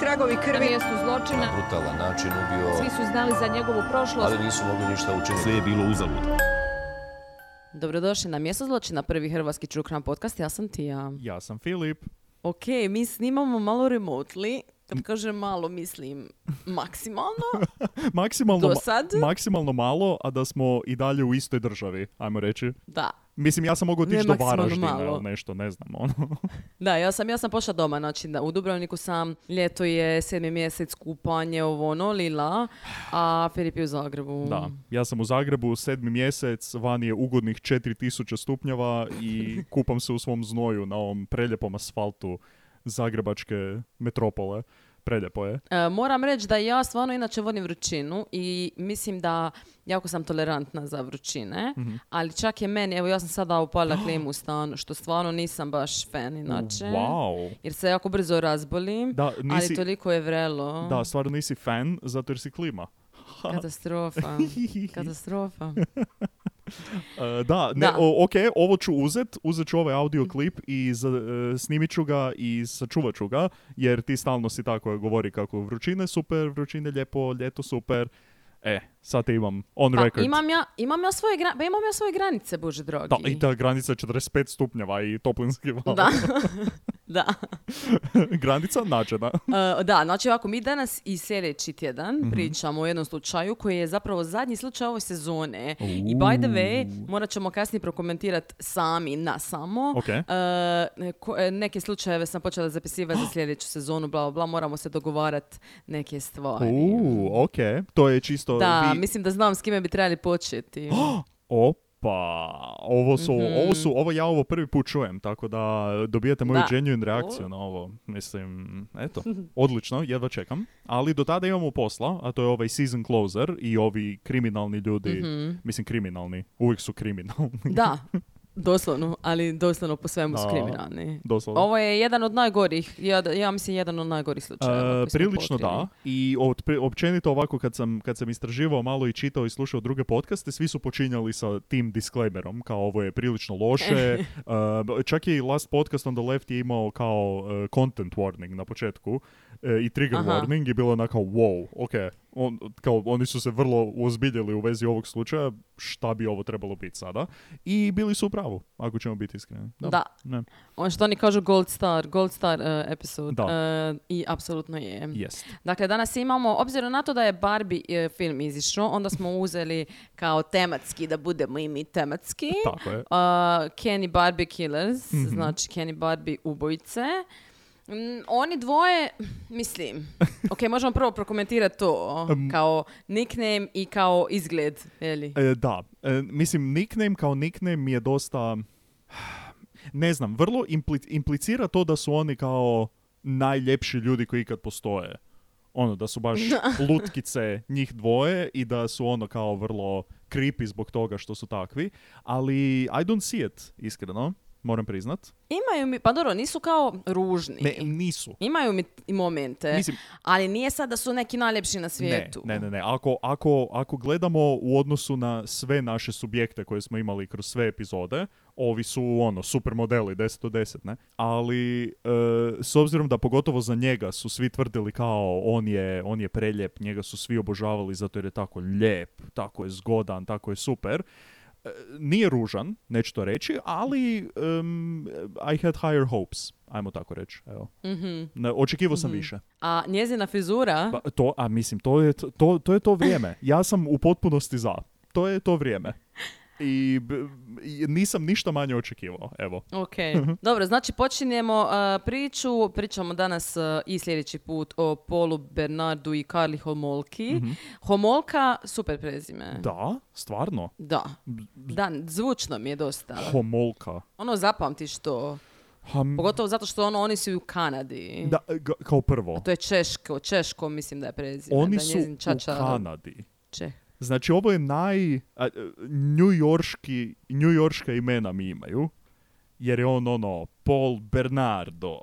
tragovi Na krvi. mjestu zločina brutalan način ubio, svi su znali za njegovu prošlost. ali nisu mogli ništa učiniti. Sve je bilo uzalud. Dobrodošli na mjesto zločina, prvi hrvatski true crime podcast. Ja sam Tija. Ja sam Filip. Ok, mi snimamo malo remotely. Kad kažem malo, mislim maksimalno. Maksimalno, Do ma- sad? maksimalno malo, a da smo i dalje u istoj državi, ajmo reći. Da. Mislim, ja sam mogao Ne otići do Varaždina ili nešto, ne znam. Ono. Da, ja sam, ja sam pošla doma, znači da, u Dubrovniku sam, ljeto je, sedmi mjesec, kupanje, ovo ono, lila, a Filip je u Zagrebu. Da, ja sam u Zagrebu, sedmi mjesec, van je ugodnih 4000 stupnjeva i kupam se u svom znoju na ovom preljepom asfaltu zagrebačke metropole. Preljepo je. E, moram reći da ja stvarno inače volim vrućinu i mislim da jako sam tolerantna za vrućine, Mhm. ali čak je meni, evo ja sam sada upalila klimu u stan, što stvarno nisam baš fan inače. Wow. Jer se jako brzo razbolim, Da, nisi, ali toliko je vrelo. da, stvarno nisi fan zato jer si klima. Katastrofa. Katastrofa. E, da, ne, Da. o- ok, ovo ću uzet, uzet ću ovaj audio klip i za, e, snimit ću ga i sačuvat ću ga, jer ti stalno si tako govori kako vrućine super, vrućine lijepo, ljeto super. E, sad te imam on Pa record. imam ja, imam ja svoje, gra- pa imam ja svoje granice, bože drogi. Da, i ta granica je 45 stupnjeva i toplinski val. Da. da. granica nađena. E, da, znači ovako, mi danas i sljedeći tjedan Mhm. pričamo o jednom slučaju koji je zapravo zadnji slučaj ove sezone. I by the way, morat ćemo kasnije prokomentirati sami na samo. Ok. E, ko- e, neke slučajeve sam počela zapisivati za sljedeću sezonu, bla, bla, moramo se dogovarati neke stvari. Uuu, ok. To je čisto... Da, vi- mislim da znam s kime bi trebali početi. Opa, ovo su, Mhm. ovo su, ovo ja ovo prvi put čujem, tako da dobijete moju Da. genuine reakciju O. na ovo. Mislim, eto, odlično, jedva čekam. Ali do tada imamo posla, a to je ovaj season closer i ovi kriminalni ljudi, mislim kriminalni, uvijek su kriminalni, Da, doslovno, ali doslovno po svemu su kriminalni. doslovno. Ovo je jedan od najgorih, ja, ja mislim jedan od najgorih slučajeva. E, prilično da. I od, općenito ovako kad sam, kad sam istraživao malo i čitao i slušao druge podcaste, svi su počinjali sa tim disclaimerom, kao ovo je prilično loše. E, čak je i last podcast on the left je imao kao e, content warning na početku e, i trigger Aha. warning je bilo onako wow, ok. On, kao, oni su se vrlo uozbiljili u vezi ovog slučaja, šta bi ovo trebalo biti sada. I bili su u pravu, ako ćemo biti iskreni. Da. Ne. Ono što oni kažu gold star, gold star uh, episode. Da. Uh, I apsolutno je. Jest. Dakle, danas imamo, obzirom na to da je Barbie eh, film izišao, onda smo uzeli kao tematski, da budemo i mi tematski. Tako je. Uh, Kenny Barbie Killers, Mhm. znači Kenny Barbie ubojice. Mm, oni dvoje, mislim, ok, možemo prvo prokomentirati to kao nickname i kao izgled, je li? E, da, E, mislim, nickname kao nickname mi je dosta, ne znam, vrlo impli- implicira to da su oni kao najljepši ljudi koji ikad postoje. Ono, da su baš lutkice njih dvoje i da su ono kao vrlo creepy zbog toga što su takvi, ali I don't see it, iskreno, moram priznat. Imaju mi, pa dobro, nisu kao ružni. Ne, nisu. Imaju mi i momente, Mislim- ali nije sad da su neki najljepši na svijetu. ne, ne, ne. Ako, ako, ako gledamo u odnosu na sve naše subjekte koje smo imali kroz sve epizode, ovi su ono, super modeli, 10 od 10, ne? Ali e, s obzirom da pogotovo za njega su svi tvrdili kao on je, on je preljep, njega su svi obožavali zato jer je tako lijep, tako je zgodan, tako je super. Nije ružan, neću to reći, ali em, I had higher hopes, ajmo tako reći. Evo. Mhm. Ne, očekivao sam više. A njezina frizura, Pa, to, a mislim, to je to, to je to vrijeme. Ja sam u potpunosti za. To je to vrijeme. I, b- i nisam ništa manje očekivao, evo. ok. Dobro, znači počinjemo uh, priču. Pričamo danas uh, i sljedeći put o Polu Bernardu i Karli Homolki. Homolka, super prezime. Da, stvarno. Da. Da, zvučno mi je dosta. Homolka. Ono zapamtiš to. Ha, m- Pogotovo zato što ono, oni su u Kanadi. da, ga- kao prvo. To je Češko, Češko mislim da je prezime. Oni da su u Kanadi. Čeh. Znači, ovo je naj... a, njujorški, njujorška imena mi imaju. Jer je on ono, Paul Bernardo,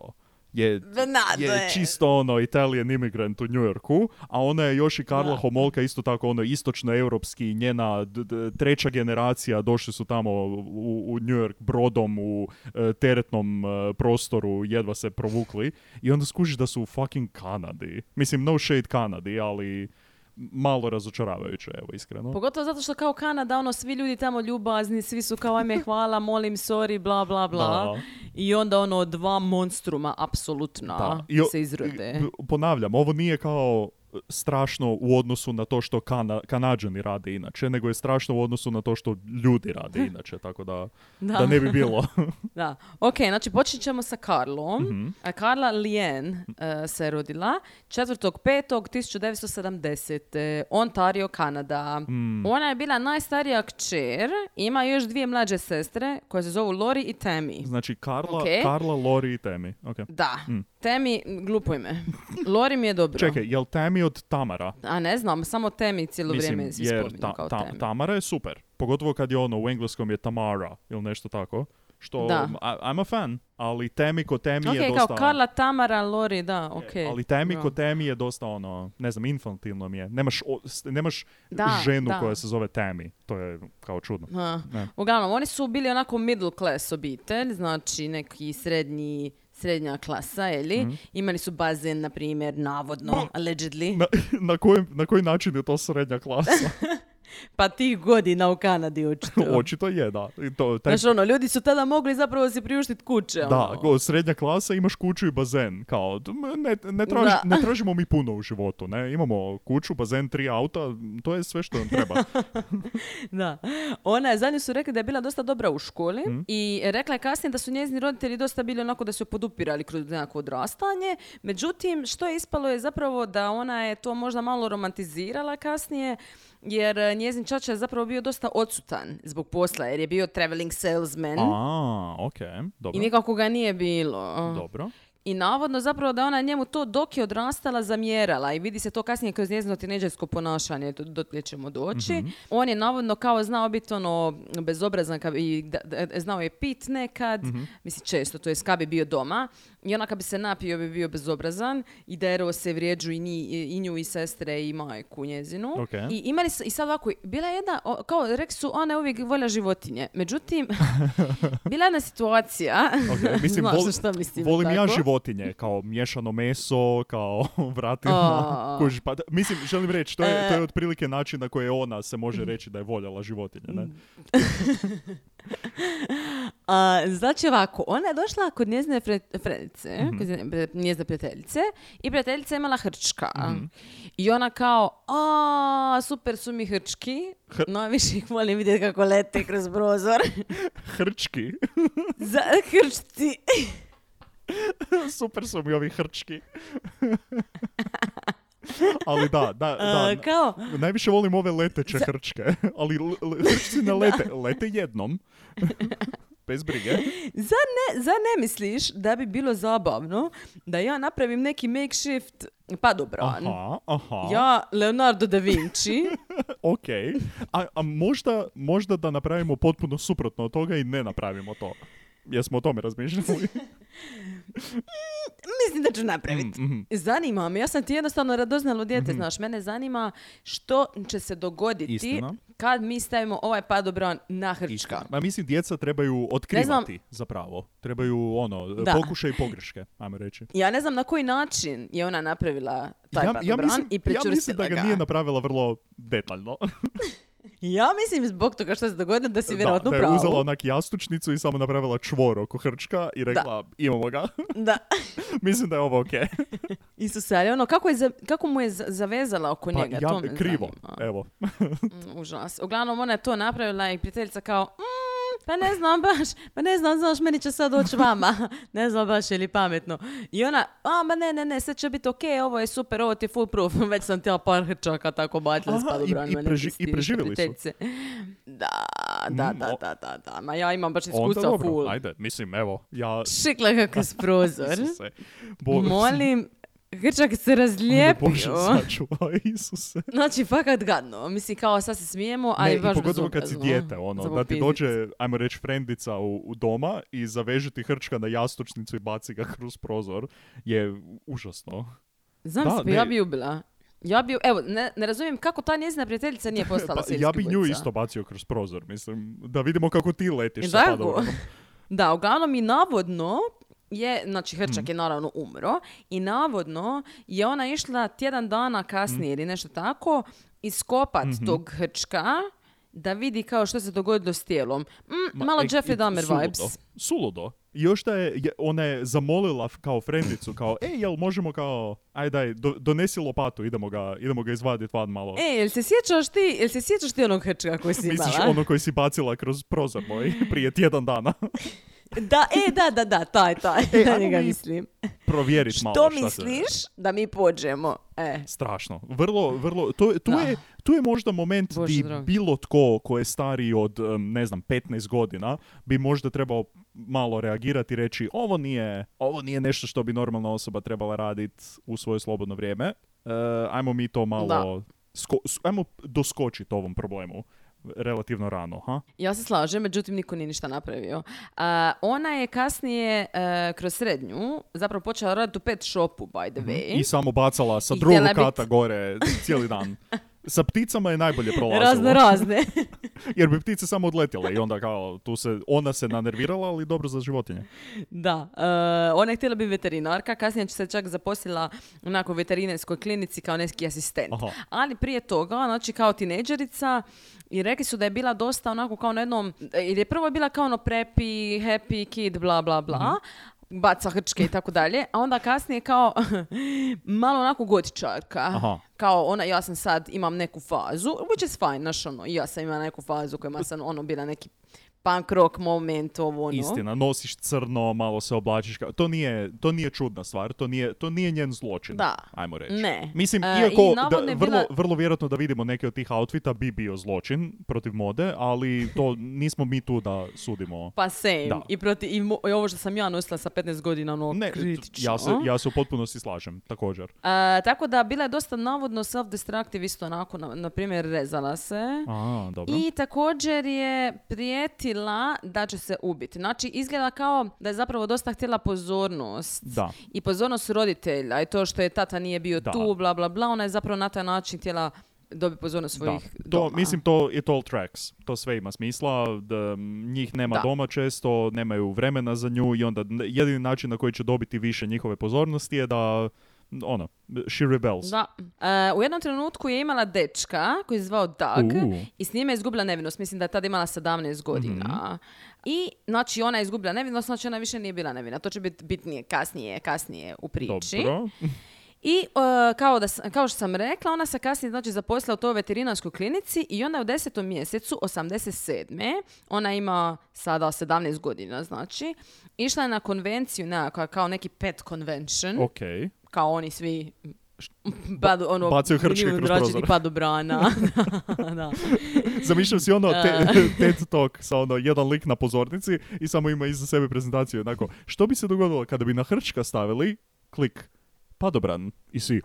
je, Bernardo je je- čisto ono Italian immigrant u New Yorku, a ona je još i Karla Da. Homolka isto tako ono istočnoeuropski, njena d- d- treća generacija došli su tamo u, u New York brodom u e, teretnom e, prostoru, jedva se provukli i onda skužiš da su u fucking Kanadi. Mislim, no shade Kanadi, ali malo razočaravajuće, evo, iskreno. Pogotovo zato što kao Kanada, ono, svi ljudi tamo ljubazni, svi su kao ajme hvala, molim, sorry, bla, bla, bla. Da. I onda ono, dva monstruma, apsolutno. I se izrode. i- Ponavljam, ovo nije kao strašno u odnosu na to što kana, Kanađani rade inače, nego je strašno u odnosu na to što ljudi rade inače, tako da, Da. da ne bi bilo. Da. Ok, znači počet ćemo sa Karlom. Mhm. A Karla Lien e, se rodila 4.5.1970. Ontario, Kanada. Mm. Ona je bila najstarija kćer. Ima još dvije mlađe sestre koje se zovu Lori i Tammy. Znači, Karla, Ok. Karla Lori i Temi. Ok. Da. Tammy, glupo ime. Lori mi je dobro. Čekaj, jel Temi od Tamara? A ne znam, samo Tammy cijelo Mislim, vrijeme svi jer ta- kao ta-. Tamara je super. Pogotovo kad je ono, u engleskom je Tamara ili nešto tako. Što, Da. I- I'm a fan, ali Temi ko Temi Ok, je dosta... kao Karla, Tamara, Lori, da, ok. Ali Temi Da. ko Temi je dosta ono, ne znam, infantilno mi je. Nemaš, o- nemaš Da, ženu da. koja se zove Temi. To je kao čudno. Ha. Uglavnom, oni su bili onako middle class obitelj, znači neki srednji srednja klasa, jeli? Mhm. Imali su bazen, na primjer, navodno, allegedly. Na, na, kojem- na koji način je to srednja klasa? Pa tih godina u Kanadi očito. Očito je, da. I to, taj, Znaš, ono, ljudi su tada mogli zapravo si priuštiti kuće. da, ono. srednja klasa, imaš kuću i bazen. Kao, ne, ne, traži- Da. ne tražimo mi puno u životu, ne? Imamo kuću, bazen, tri auta, to je sve što nam treba. Da. Ona je, za nju su rekli da je bila dosta dobra u školi Mhm. i rekla je kasnije da su njezini roditelji dosta bili onako da su podupirali kroz nekako odrastanje. Međutim, što je ispalo je zapravo da ona je to možda malo romantizirala kasnije, jer eh, njezin čača je zapravo bio dosta odsutan zbog posla, jer je bio traveling salesman A, ok, dobro. i nikako ga nije bilo. Dobro. I navodno zapravo da ona njemu to dok je odrastala zamjerala i vidi se to kasnije kroz njezino tineđersko ponašanje, do, dotle ćemo doći. Mhm. On je navodno kao znao biti ono bezobrazan i da, da- znao je pit nekad, Mhm. mislim često, to je kad bi bio doma i ona kad bi se napio bi bio bezobrazan i derao se vrijeđu i, ni, i nju i sestre i majku njezinu. Ok. I imali su, i sad ovako, bila je jedna, o, kao rekli su, ona je uvijek volja životinje. Međutim, bila je jedna situacija, Ok, mislim, znaš vol- na šta mislim, volim ja tako? životinje, kao miješano meso, kao vratina. A. kužiš, pa mislim, želim reći, to je, to je E. otprilike način na koji ona se može reći da je voljela životinje, ne? A, znači ovako, ona je došla kod njezine Mhm. kod njezine prijateljice i prijateljica je imala hrčka. Mhm. I ona kao, a super su mi hrčki, Hr- najviše ih volim vidjeti kako lete kroz prozor. Hrčki. Za hrčci. Super su mi ovi hrčki. Ali da, da, da. kao, Najviše volim ove leteće hrčke, ali hrčci ne lete, lete jednom. Bez brige. za ne, za ne misliš da bi bilo zabavno da ja napravim neki makeshift padobran? Aha, aha. Ja, Leonardo da Vinci, Ok. A, a možda, možda da napravimo potpuno suprotno od toga i ne napravimo to. Jesmo o tome razmišljali? mislim da ću napraviti. Mhm. Zanima me, ja sam ti jednostavno radoznalo dijete, znaš, mene zanima što će se dogoditi Istina. kad mi stavimo ovaj padobran na hrčka. Ma mislim, djeca trebaju otkrivati zapravo. Trebaju, ono, Da. pokušaj i pogreške, ajmo reći. Ja ne znam na koji način je ona napravila taj Ja, padobran ja, mislim, i ja mislim da ga nije napravila vrlo detaljno. Ja mislim zbog toga što se dogodilo da si da, vjerojatno da je pravo. uzela onak jastučnicu i samo napravila čvor oko hrčka i rekla, imamo ga. Da. mislim da je ovo okej. Isuse, ali ono, kako, je za- kako mu je za- zavezala oko Pa njega, ja, to me krivo, zanima. evo. Mm, užas. Uglavnom, ona je to napravila i prijateljica kao, "Mm, pa ne znam baš, pa ne znam, znaš, meni će sad doći vama. ne znam baš je li pametno. I ona, a, ma ne, ne, ne, sve će biti okej, ovo je super, ovo ti je full proof. Već sam ti par hrčaka tako bacila s i- padobranima, i neke preži- i preživjeli su. prijateljice. Da, da, Mm, da, o- da, da, da. Ma ja imam baš iskustva full. ajde, mislim, evo, ja... Šikla ga kroz prozor. Molim, Hrčak se Bože, razlijepio. sačuvaj, Isuse. Znači, fakat gadno. Mislim, kao sad se smijemo, a Ne, baš pogotovo kad si dijete, ono, da ti dođe, ajmo reći, frendica u, u doma i zaveže ti hrčka na jastučnicu i baci ga kroz prozor, je užasno. Znam Da, se, pa ja bi ju bila. Ja bi, evo, ne, ne razumijem kako ta njezina prijateljica nije postala Pa, ja bi nju isto bacio kroz prozor, mislim, da vidimo kako ti letiš sa. Da, uglavnom i navodno je, znači Hrčak Mhm. je naravno umro i navodno je ona išla tjedan dana kasnije ili nešto tako iskopat Mhm. tog Hrčka da vidi kao što se dogodilo s tijelom. Mm, Ma, malo e, Jeffrey Dahmer suludo, vibes. Suludo. Još da je, je- ona je zamolila kao frendicu, kao, ej, jel možemo kao, aj daj, do- donesi lopatu, idemo ga, idemo ga izvaditi van malo. E, jel se sjećaš ti, jel se sjećaš ti onog Hrčka koji si Misliš imala? ono koji si bacila kroz prozor moj prije tjedan dana? Da, e, da, da, da, taj, taj, E, ajmo njega mi mislim. Provjerit malo Što šta se- misliš da mi pođemo? E, Strašno. Vrlo, vrlo, to, tu, Da. je, tu je možda moment Bože di dragi. bilo tko ko je stariji od, ne znam, 15 godina, bi možda trebao malo reagirati i reći ovo nije, ovo nije nešto što bi normalna osoba trebala raditi u svoje slobodno vrijeme. E, ajmo mi to malo, sko- ajmo doskočiti ovom problemu relativno rano, ha? Ja se slažem, međutim niko nije ništa napravio. A, ona je kasnije e, kroz srednju zapravo počela raditi u pet shopu, by the way. Mhm. I samo bacala sa I drugog htjela bit- kata gore cijeli dan. Sa pticama je najbolje prolazilo. Razne, razne. Jer bi ptice samo odletjele i onda kao, tu se, ona se nanervirala, ali dobro za životinje. da, e, ona je htjela biti veterinarka, kasnije se čak zaposlila onako u veterinarskoj klinici kao neki asistent. Aha. Ali prije toga, znači kao tineđerica, i rekli su da je bila dosta onako kao na jednom, jer je prvo bila kao ono preppy, happy kid, bla bla bla, Mhm. Baca hrčke i tako dalje, a onda kasnije kao malo onako gotičarka. Aha. Kao ona, ja sam sad, imam neku fazu, which is fine, znaš ono, ja sam imala neku fazu kojima sam ono bila neki punk rock moment, ovo ono. Istina, nosiš crno, malo se oblačiš. Kao, to, nije, to nije čudna stvar, to nije, to nije njen zločin. Da. Ajmo reći. Ne. Mislim, E, iako i da, vrlo, bila- vrlo vjerojatno da vidimo neke od tih outfita bi bio zločin protiv mode, ali to nismo mi tu da sudimo. Pa same. Da. I, proti, i, mo- i ovo što sam ja nosila sa 15 godina, ono, Ne, kritično. ja se, ja se u potpunosti slažem, također. A, tako da bila je dosta navodno self-destructive isto onako, na, na primjer rezala se. A, dobro. I također je prijetila da će se ubiti. Znači, izgleda kao da je zapravo dosta htjela pozornost. Da. I pozornost roditelja i to što je tata nije bio Da. tu, bla, bla, bla. Ona je zapravo na taj način htjela dobiti pozornost svojih da. To, doma. mislim, to it all tracks. To sve ima smisla. Da, njih nema Da. doma često, nemaju vremena za nju i onda jedini način na koji će dobiti više njihove pozornosti je da ono, she rebels. Da. E, u jednom trenutku je imala dečka koji se zvao Doug U. i s njime je izgubila nevinost. Mislim da je tada imala 17 godina. I, znači, ona je izgubila nevinost, znači ona više nije bila nevina. To će biti bitnije kasnije, kasnije u priči. Dobro. I e, kao, da, kao što sam rekla, ona se kasnije znači, zaposlila u toj veterinarskoj klinici i onda u desetom mjesecu 87. Ona ima sada 17 godina, znači, išla je na konvenciju nekakva, kao neki pet convention, Ok. Kao oni svi padu, ono, bacaju hrčke kroz prozor. padobrana. da. Zamišljam si ono te- TED Talk sa ono jedan lik na pozornici i samo ima iza sebe prezentaciju. Onako, što bi se dogodilo kada bi na hrčka stavili klik padobran i svi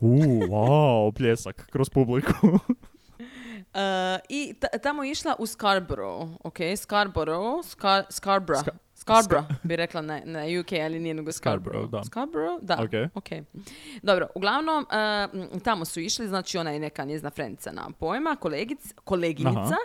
uuu, wow, pljesak kroz publiku. E, I ta- tamo je išla u Scarborough, ok, Scarborough, Scar, Scarborough, Scarborough bi rekla na, na UK, ali nije nego Scarborough. Scarborough, da. Scarborough, da, Ok. ok. Dobro, uglavnom, m, tamo su išli, znači ona je neka njezna frendica na pojma, kolegic, koleginica, Aha.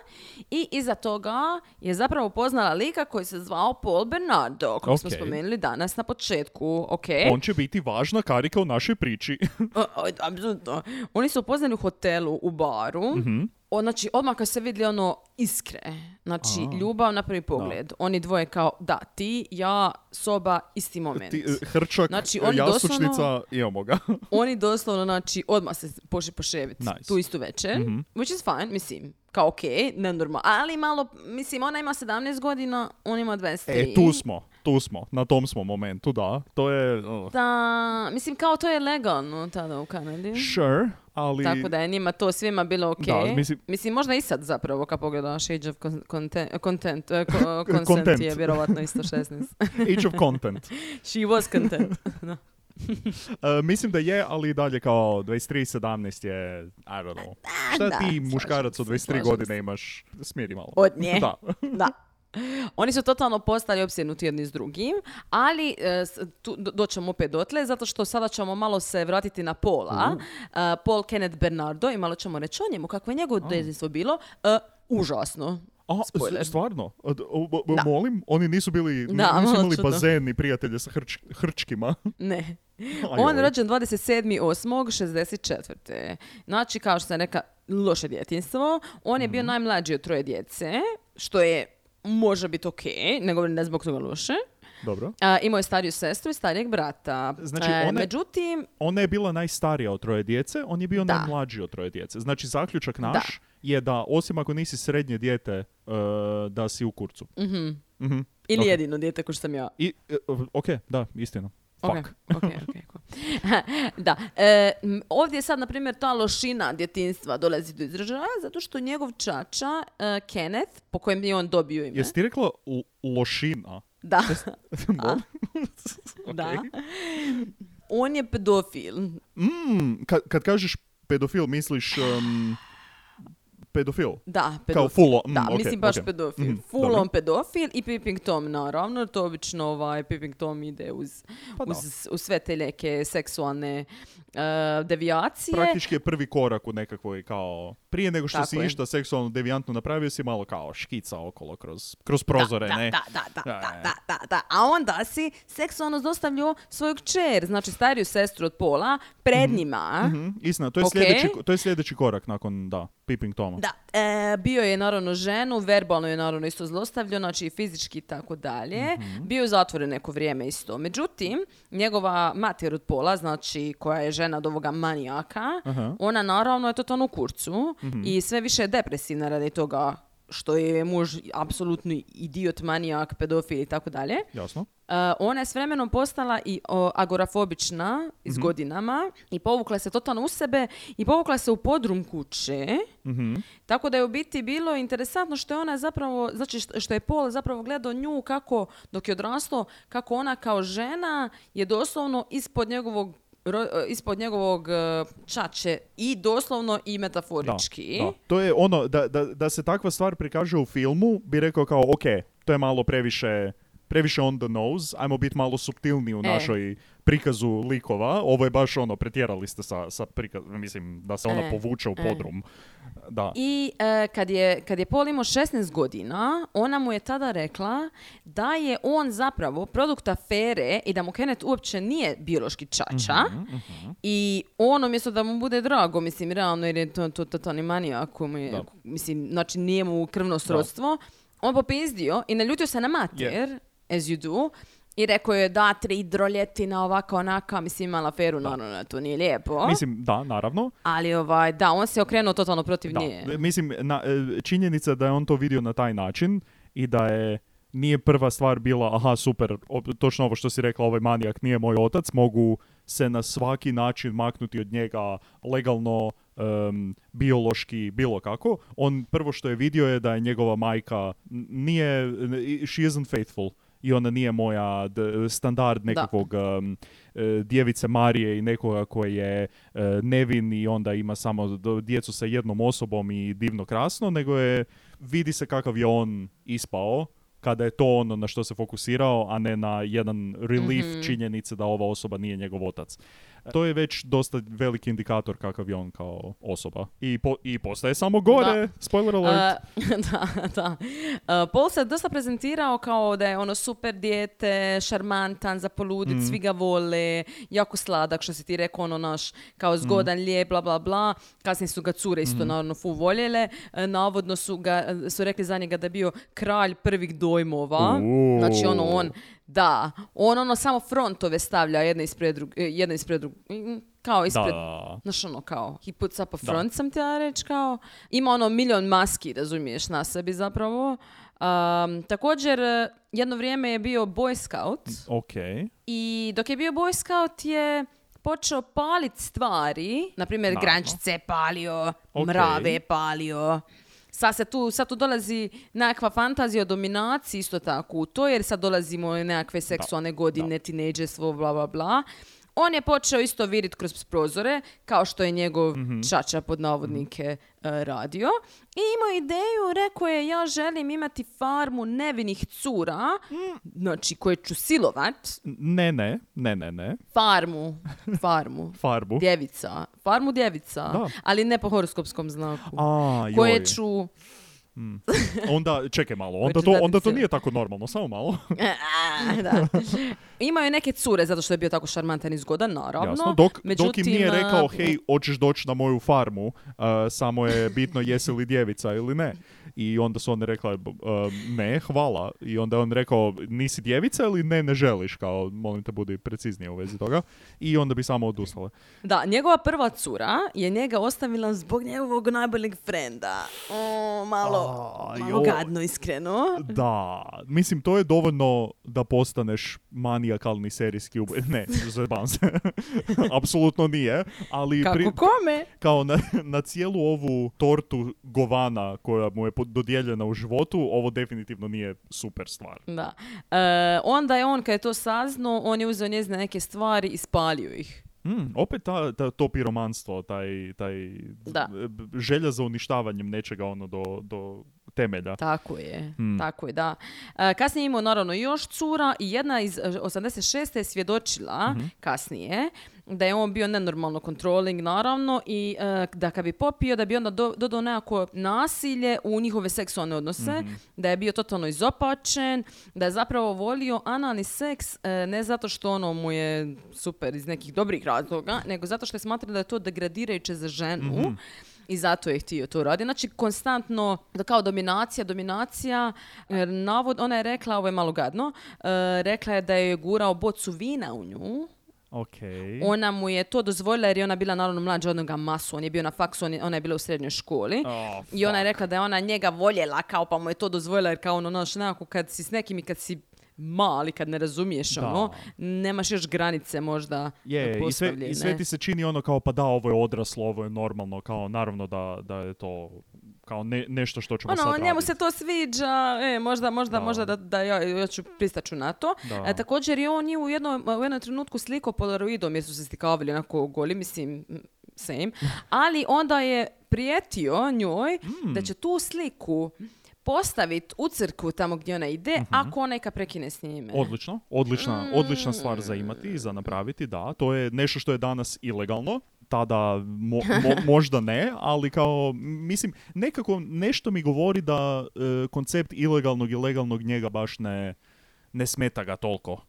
i iza toga je zapravo poznala lika koji se zvao Paul Bernardo, kojeg smo Ok. spomenuli danas na početku, ok. On će biti važna karika u našoj priči. O, o, apsolutno. Oni su upoznani u hotelu, u baru. Mhm. O, znači, odmah kad se vidjeli ono iskre. Znači, A. ljubav na prvi pogled. Oni dvoje kao, da, ti, ja, soba, isti moment. Ti, eh, hrčak, Znači, eh, oni jastučnica, doslovno- imamo ga. Oni doslovno, znači, odmah se pošli poševiti Nice. tu istu večer. Mhm. Which is fine, mislim, kao ok, nenormalno. Ali malo, mislim, ona ima 17 godina, on ima 23. E, tu smo, tu smo, na tom smo momentu, da. To je, uh, Da, mislim, kao to je legalno tada u Kanadi. sure, ali... Tako da je njima to svima bilo ok. Da, mislim- možda i sad zapravo kad pogledaš Age of con- content, content eh, ko- consent Content. je vjerovatno isto 16. Age of content. She was content. Da. E, mislim da je, ali i dalje kao 23-17 je, I don't know. Šta da, ti muškarac od se, 23 slažem godine imaš? Smiri malo. Od nje. Da. Da. Oni su totalno postali opsjednuti jedni s drugim, ali e, tu, do- doćemo opet dotle, zato što sada ćemo malo se vratiti na Paula. E, Paul Kenneth Bernardo i malo ćemo reći o njemu, kako je njegovo djetinjstvo bilo. E, užasno. A, Spoiler. stvarno? Da. Molim? Oni nisu bili, Da, nisu imali čudno. bazen i prijatelje sa hrč, hrčkima. Ne. On je rođen 27.8.64. Znači, kao što sam reka, loše djetinstvo. On je Mhm. bio najmlađi od troje djece, što je može biti ok, ne govorim da je zbog toga loše. Dobro. A, imao je stariju sestru i starijeg brata. Znači, E, ona je- Međutim, Ona je bila najstarija od troje djece, on je bio Da. najmlađi od troje djece. Znači, zaključak naš je da, osim ako nisi srednje dijete, e, da si u kurcu. mhm, Mhm. ili Ok. jedino dijete ko što sam ja. I, e, ok, da, istina. Ok, Fuck. ok, ok, cool. da, e, ovdje sad, na primjer, ta lošina djetinstva dolazi do izražaja zato što njegov čača, e, Kenneth, po kojem je on dobio ime. Jesi ti rekla lošina? Da, Molim? da. On je pedofil. Mm, kad, kad kažeš pedofil, misliš um, pedofil? Da, pedofil. Kao full on, Da, mm, ok, mislim baš ok. pedofil. Mhm, Full dobro. on pedofil i Peeping Tom, naravno. To obično ovaj, Peeping Tom ide uz, Pa da. uz, uz sve te neke seksualne e, devijacije. Praktički je prvi korak u nekakvoj kao... Prije nego što Tako si je. išta seksualno devijantno napravio, si malo kao škica okolo kroz, kroz prozore, da, ne? Da, da, da, Da, da, da. da. A onda si seksualno zlostavljao svoju kćer, znači stariju sestru od pola, pred njima. Mhm, istina, to je, Ok. sljedeći, to je sljedeći korak nakon, da, Peeping Toma. Da, e, bio je naravno ženu, verbalno je naravno isto zlostavljao, znači i fizički i tako dalje. Bio je zatvoren neko vrijeme isto. Međutim, njegova mater od pola, znači koja je žena od ovoga manijaka, Aha. ona naravno je totalno u kurcu i sve više je depresivna radi toga što je muž apsolutni idiot, manijak, pedofil i tako dalje. Jasno. Uh, ona je s vremenom postala i o, agorafobična s godinama i povukla se totalno u sebe i povukla se u podrum kuće. Mhm. Tako da je u biti bilo interesantno što je ona zapravo, znači što- što je Paul zapravo gledao nju kako, dok je odrastao, kako ona kao žena je doslovno ispod njegovog ro- ispod njegovog e, čače i doslovno i Da, metaforički. da. To je ono, da, da, da se takva stvar prikaže u filmu, bi rekao kao, ok, to je malo previše previše on the nose, ajmo biti malo subtilniji u E. našoj prikazu likova. Ovo je baš ono, pretjerali ste sa, sa prikazom, mislim, da se ona E, povuče u e. podrum. Da. I e, kad, je, kad je Paul imao 16 godina, ona mu je tada rekla da je on zapravo produkt afere i da mu Kenneth uopće nije biološki čača. I on umjesto da mu bude drago, mislim, realno, jer je to, to manijak, koji mu je, mislim, znači nije mu krvno srodstvo, on popizdio i naljutio se na mater, as you do, i rekao je da, tri droljetina, ovaka, onaka, mislim, imala aferu, naravno, to nije lijepo. Mislim, da, naravno. Ali, ovaj, da, on se okrenuo totalno protiv Da. nje. Mislim, na, e, činjenica da je on to vidio na taj način i da je nije prva stvar bila, aha, super, točno ovo što si rekla, ovaj manijak nije moj otac, mogu se na svaki način maknuti od njega legalno, em, biološki, bilo kako. On prvo što je vidio je da je njegova majka nije, she isn't faithful i ona nije moja d- standard nekakvog e, djevice Marije i nekoga koji je e, nevin i onda ima samo djecu sa jednom osobom i divno krasno, nego je, vidi se kakav je on ispao kada je to ono na što se fokusirao, a ne na jedan relief Mhm. činjenice da ova osoba nije njegov otac. To je već dosta veliki indikator kakav je on kao osoba. I, po, i postaje samo gore. Spoiler alert. Uh, da, da. Uh, Paul se dosta prezentirao kao da je ono super dijete, šarmantan, za poludit, Mhm. svi ga vole, jako sladak, što si ti rekao, ono naš, kao zgodan, Mhm. lijep, bla, bla, bla. Kasnije su ga cure isto, naravno, fu voljele. Uh, navodno su, ga, su rekli za njega da je bio kralj prvih dojmova. Znači, ono, on, da, on ono samo frontove stavlja jedne ispred drug, eh, jedne ispred drug, mm, kao da, ispred da. Znaš ono kao, he puts up a front, sam ti ja reći kao. Ima ono milion maski, razumiješ, na sebi zapravo. Um, također, jedno vrijeme je bio Boy Scout Ok. i dok je bio Boy Scout je počeo palit stvari, na primjer grančice palio, Ok. mrave palio. Sad, se tu, sad tu dolazi nekakva fantazija o dominaciji isto tako u to, jer sad dolazimo nekakve seksualne godine, tinejdžerstvo, bla, bla, bla. On je počeo isto vidjeti kroz prozore, kao što je njegov Mhm. čača pod navodnike e, radio. I imao ideju, rekao je ja želim imati farmu nevinih cura, znači koje ću silovat, Ne, ne, ne, ne, ne. farmu, farmu, Farbu. djevica, farmu djevica, Da. ali ne po horoskopskom znaku. A, koje joj. ću... Onda, čekaj malo, onda to, onda to nije tako normalno, samo malo. da. Imao je neke cure zato što je bio tako šarmantan i zgodan, naravno. Jasno, dok, dok im Međutim, nije rekao, hej, hoćeš doći na moju farmu, uh, samo je bitno jesi li djevica ili ne. I onda su one rekla, "B- uh, ne, hvala. I onda je on rekao, nisi djevica ili ne, ne želiš, kao, molim te, budi preciznije u vezi toga. I onda bi samo odustale. Da, njegova prva cura je njega ostavila zbog njegovog najboljeg frenda. O, malo, A, malo gadno, iskreno. Da, mislim, to je dovoljno da postaneš manijakalni serijski uboj. Ne, zajebam se. Apsolutno nije, ali Kako pri- kome? kao na, na cijelu ovu tortu govana koja mu je dodijeljena u životu, ovo definitivno nije super stvar. Da. E, onda je on, kad je to saznao, on je uzeo njezine neke stvari i spalio ih. Mm, opet ta, ta, to piromanstvo, taj, taj Da. želja za uništavanjem nečega ono do, do temelja. Tako je, Hmm. tako je, da. E, kasnije je imao naravno još cura i jedna iz e, 86. je svjedočila Mhm. kasnije da je on bio nenormalno controlling naravno i e, da kad bi popio da bi onda do- dodao nekako nasilje u njihove seksualne odnose, Mhm. da je bio totalno izopačen, da je zapravo volio analni seks e, ne zato što ono mu je super iz nekih dobrih razloga, nego zato što je smatrao da je to degradirajuće za ženu. Mhm. I zato je htio to raditi. Znači, konstantno, da kao dominacija, dominacija, jer navod, ona je rekla, ovo je malo gadno, e, rekla je da je gurao bocu vina u nju. Ok. Ona mu je to dozvolila jer je ona bila naravno mlađa od onoga masu. On je bio na faksu, on je- ona je bila u srednjoj školi. Oh, I ona je rekla da je ona njega voljela kao pa mu je to dozvolila jer kao ono, znaš, nekako kad si s nekim i kad si mali, kad ne razumiješ Da. ono, nemaš još granice možda Je, i sve, i sve ti se čini ono kao pa da, ovo je odraslo, ovo je normalno, kao naravno da, da je to kao ne- nešto što ćemo sad Ono, njemu raditi. se to sviđa, e, možda, možda, Da. možda da, da ja, ja ću pristaću na to. Da. E, također je on je u jednom, u jednom trenutku slikao polaroidom jer su se slikavali onako goli, mislim, mm, same. Ali onda je prijetio njoj Hmm. da će tu sliku postaviti u crkvu tamo gdje ona ide, Mhm. ako ona neka prekine s njime. Odlično, odlična, odlična stvar za Mm. imati i za napraviti, da. To je nešto što je danas ilegalno. Tada mo- mo- možda ne, ali kao, mislim, nekako nešto mi govori da e, koncept ilegalnog i legalnog njega baš ne, ne smeta ga toliko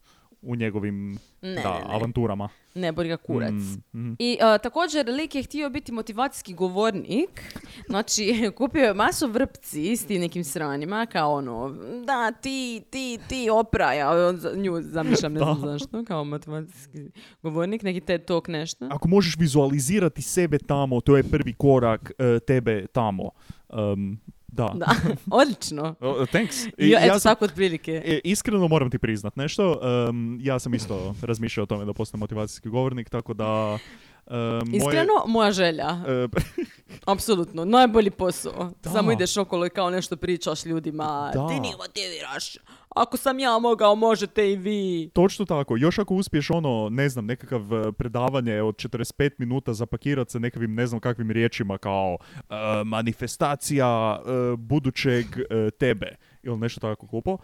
u njegovim Ne, da, ne, ne. avanturama. Ne boli ga kurac. Mm, mhm. I a, također lik je htio biti motivacijski govornik, znači kupio je masu vrpci s tim nekim sranjima, kao ono, da ti, ti, ti opraja, nju zamišljam, ne znam zašto, kao motivacijski govornik, neki TED Talk nešto. Ako možeš vizualizirati sebe tamo, to je prvi korak e, tebe tamo. Um, da. Da, odlično. O, thanks. I eto ja sam- tako otprilike. E, iskreno moram ti priznat nešto. em, ja sam isto razmišljao o tome da postanem motivacijski govornik, tako da... moje- Iskreno, moja želja. Apsolutno, najbolji posao. Da. Samo ideš okolo i kao nešto pričaš ljudima. Da. Ti nije motiviraš. Ako sam ja mogao, možete i vi. točno tako. Još ako uspiješ ono, ne znam, nekakav e, predavanje od 45 minuta zapakirati sa nekakvim ne znam kakvim riječima kao e, manifestacija e, budućeg e, tebe ili nešto tako glupo.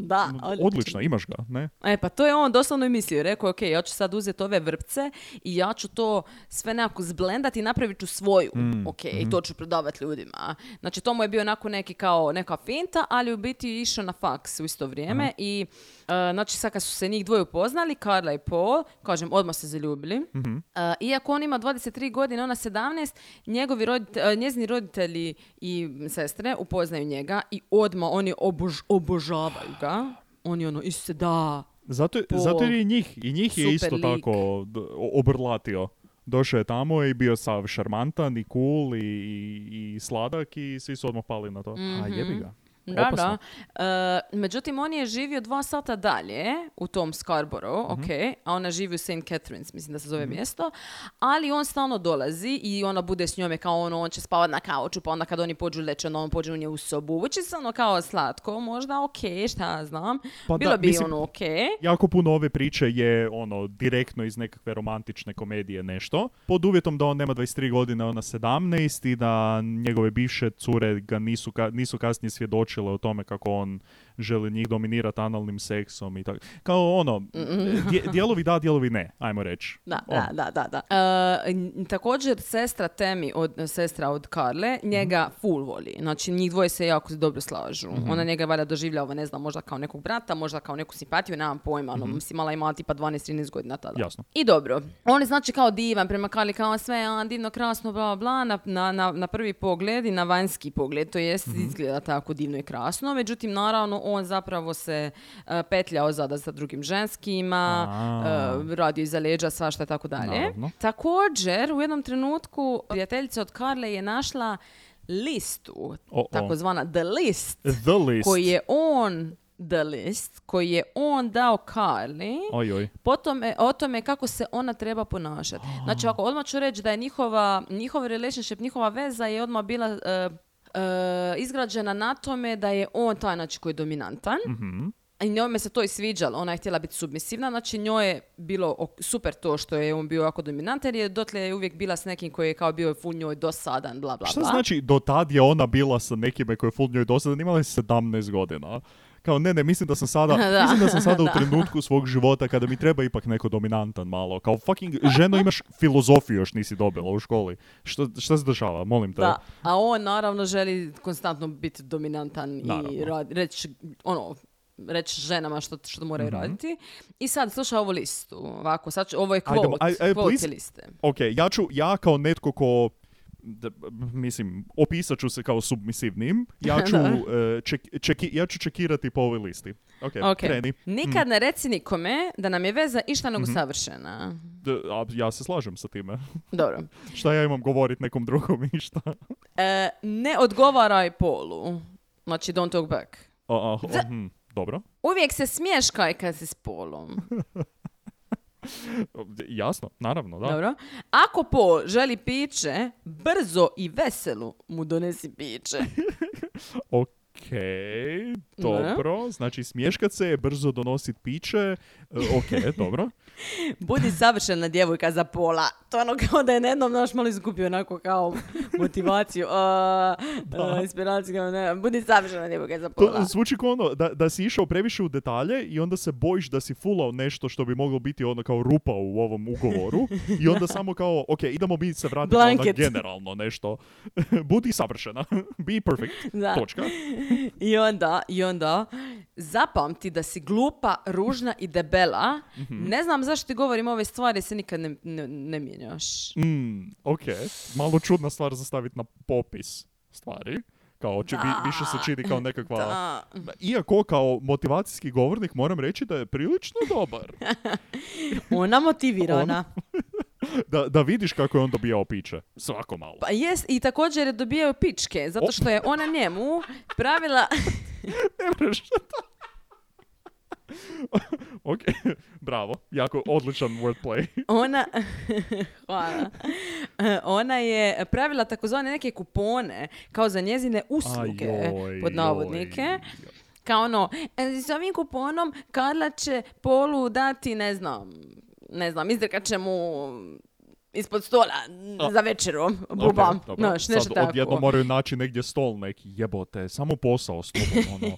Da, odlično. odlično, imaš ga, ne? E pa to je on doslovno i mislio. Rekao je, ok, ja ću sad uzeti ove vrpce i ja ću to sve nekako zblendati i napravit ću svoju. Mm, Ok, i to ću prodavati ljudima. Znači to mu je bio onako neki kao neka finta, ali u biti išao na faks u isto vrijeme i e, znači sad kad su se njih dvoje upoznali, Karla i Paul, kažem, odmah se zaljubili. Mhm. E, iako on ima 23 godine, ona 17, njegovi rodite- e, njezini roditelji i sestre upoznaju njega i odmah oni obož- obožavaju ga. Oni ono, Isuse, da, Zato, Paul. zato jer i njih, i njih je isto lik. tako obrlatio. Došao je tamo i bio sav šarmantan i cool i, i, i sladak i svi su odmah pali na to. A Mhm. jebi ga. Da, opasno. da. E, međutim, on je živio dva sata dalje u tom Scarborough, Mhm. ok, a ona živi u St. Catharines, mislim da se zove mjesto, ali on stalno dolazi i ona bude s njome kao ono, on će spavat na kauču, pa onda kad oni pođu leće, onda on pođe u nje u sobu, which is ono kao slatko, možda ok, šta znam, Pa bilo da, bi mislim- ono ok. Jako puno ove priče je ono direktno iz nekakve romantične komedije nešto. Pod uvjetom da on nema 23 godine, ona 17 i da njegove bivše cure ga nisu, ka- nisu kasnije svjedočile o tome kako on želi njih dominirati analnim seksom i tako. Kao ono, dje- dijelovi da, dijelovi ne, ajmo reći. Da, Ono. da, da, da, da. E, također, sestra Temi, od, sestra od Karle, njega full voli. Znači, njih dvoje se jako dobro slažu. Ona njega valjda doživljava, ne znam, možda kao nekog brata, možda kao neku simpatiju, nemam pojma. Ono, mislim, mala ima tipa 12-13 godina tada. Jasno. I dobro. On je znači kao divan prema Karli, kao sve, a, divno, krasno, bla, bla, na, na, na, na prvi pogled i na vanjski pogled. To jest, izgleda tako divno i krasno. Međutim, naravno, on zapravo se e, petljao zada sa drugim ženskima, e, radio iza leđa, svašta i tako dalje. Naravno. Također, u jednom trenutku prijateljica od Karle je našla listu, O-o. takozvana The List, The list. koji je on The List, koji je on dao Karli, Oj, oj. po tome, o tome kako se ona treba ponašati. Znači, ako odmah ću reći da je njihova, njihov relationship, njihova veza je odmah bila e, e, izgrađena na tome da je on taj znači koji je dominantan. Mhm. I njome se to i sviđalo, ona je htjela biti submisivna, znači njoj je bilo super to što je on bio jako dominantan jer je dotle je uvijek bila s nekim koji je kao bio full njoj dosadan, bla bla Šta bla. znači do tad je ona bila sa nekime koji je full njoj dosadan, imala je 17 godina. Kao ne, ne, mislim da sam sada, Da. mislim da sam sada u trenutku svog života kada mi treba ipak neko dominantan malo. Kao fucking ženo imaš filozofiju još nisi dobila u školi. Što, šta se dešava, molim te. Da, a on naravno želi konstantno biti dominantan Naravno. i rad- reći ono, reći ženama što, što moraju Mhm. raditi. I sad slušaj ovu listu. Ovako, sad ću- ovo je Ajdemo, quote, aj- aj, quote please. te liste. Ok, ja ću, ja kao netko ko da, mislim, opisat ću se kao submisivnim, ja ću, e, ček- čeki- ja ću čekirati po ovoj listi. Ok, Ok. kreni. Nikad ne reci nikome da nam je veza išta nego savršena. D- a, ja se slažem sa time. Dobro. šta ja imam govorit nekom drugom i šta? E, ne odgovaraj polu. Znači, don't talk back. A, a, mhm, dobro. Uvijek se smješkaj kad si s polom. Jasno, naravno, da. Dobro. Ako Pol želi piće, brzo i veselo mu donesi piće. Ok, dobro. Znači, smješkat se, brzo donosit piće. e, Ok, dobro. Budi savršena djevojka za pola. To ono kao da je na jednom naš malo izgubio onako kao motivaciju, a, inspiraciju. ne, Budi savršena djevojka za pola. To zvuči kao ono, da, da si išao previše u detalje i onda se bojiš da si fulao nešto što bi moglo biti ono kao rupa u ovom ugovoru i onda samo kao, ok, idemo mi se vratiti na Blanket. generalno nešto. Budi savršena. Be perfect. Da. Točka. I onda, I onda, zapamti da si glupa, ružna i debela. Mhm. Ne znam zašto ti govorim ove stvari, se nikad ne, ne, ne mijenjaš. Mm, ok. Malo čudna stvar za staviti na popis stvari. Kao, će, vi- više se čini kao nekakva... Da. Iako kao motivacijski govornik moram reći da je prilično dobar. Ona motivirana. Da, da vidiš kako je on dobijao piće. Svako malo. Pa jest, i također je dobijao pičke, zato što je ona njemu pravila... Ne. Ok, bravo. Jako odličan wordplay. Ona, hvala. E, Ona je pravila takozvane neke kupone, kao za njezine usluge, Ajoj, pod navodnike. joj. Kao ono, e, s ovim kuponom Karla će Polu dati, ne znam, ne znam, izdrkat će mu ispod stola A. za večeru, bubam, dobro. znaš, nešto Sad tako. odjedno moraju naći negdje stol neki, jebote, samo posao s tobom, ono.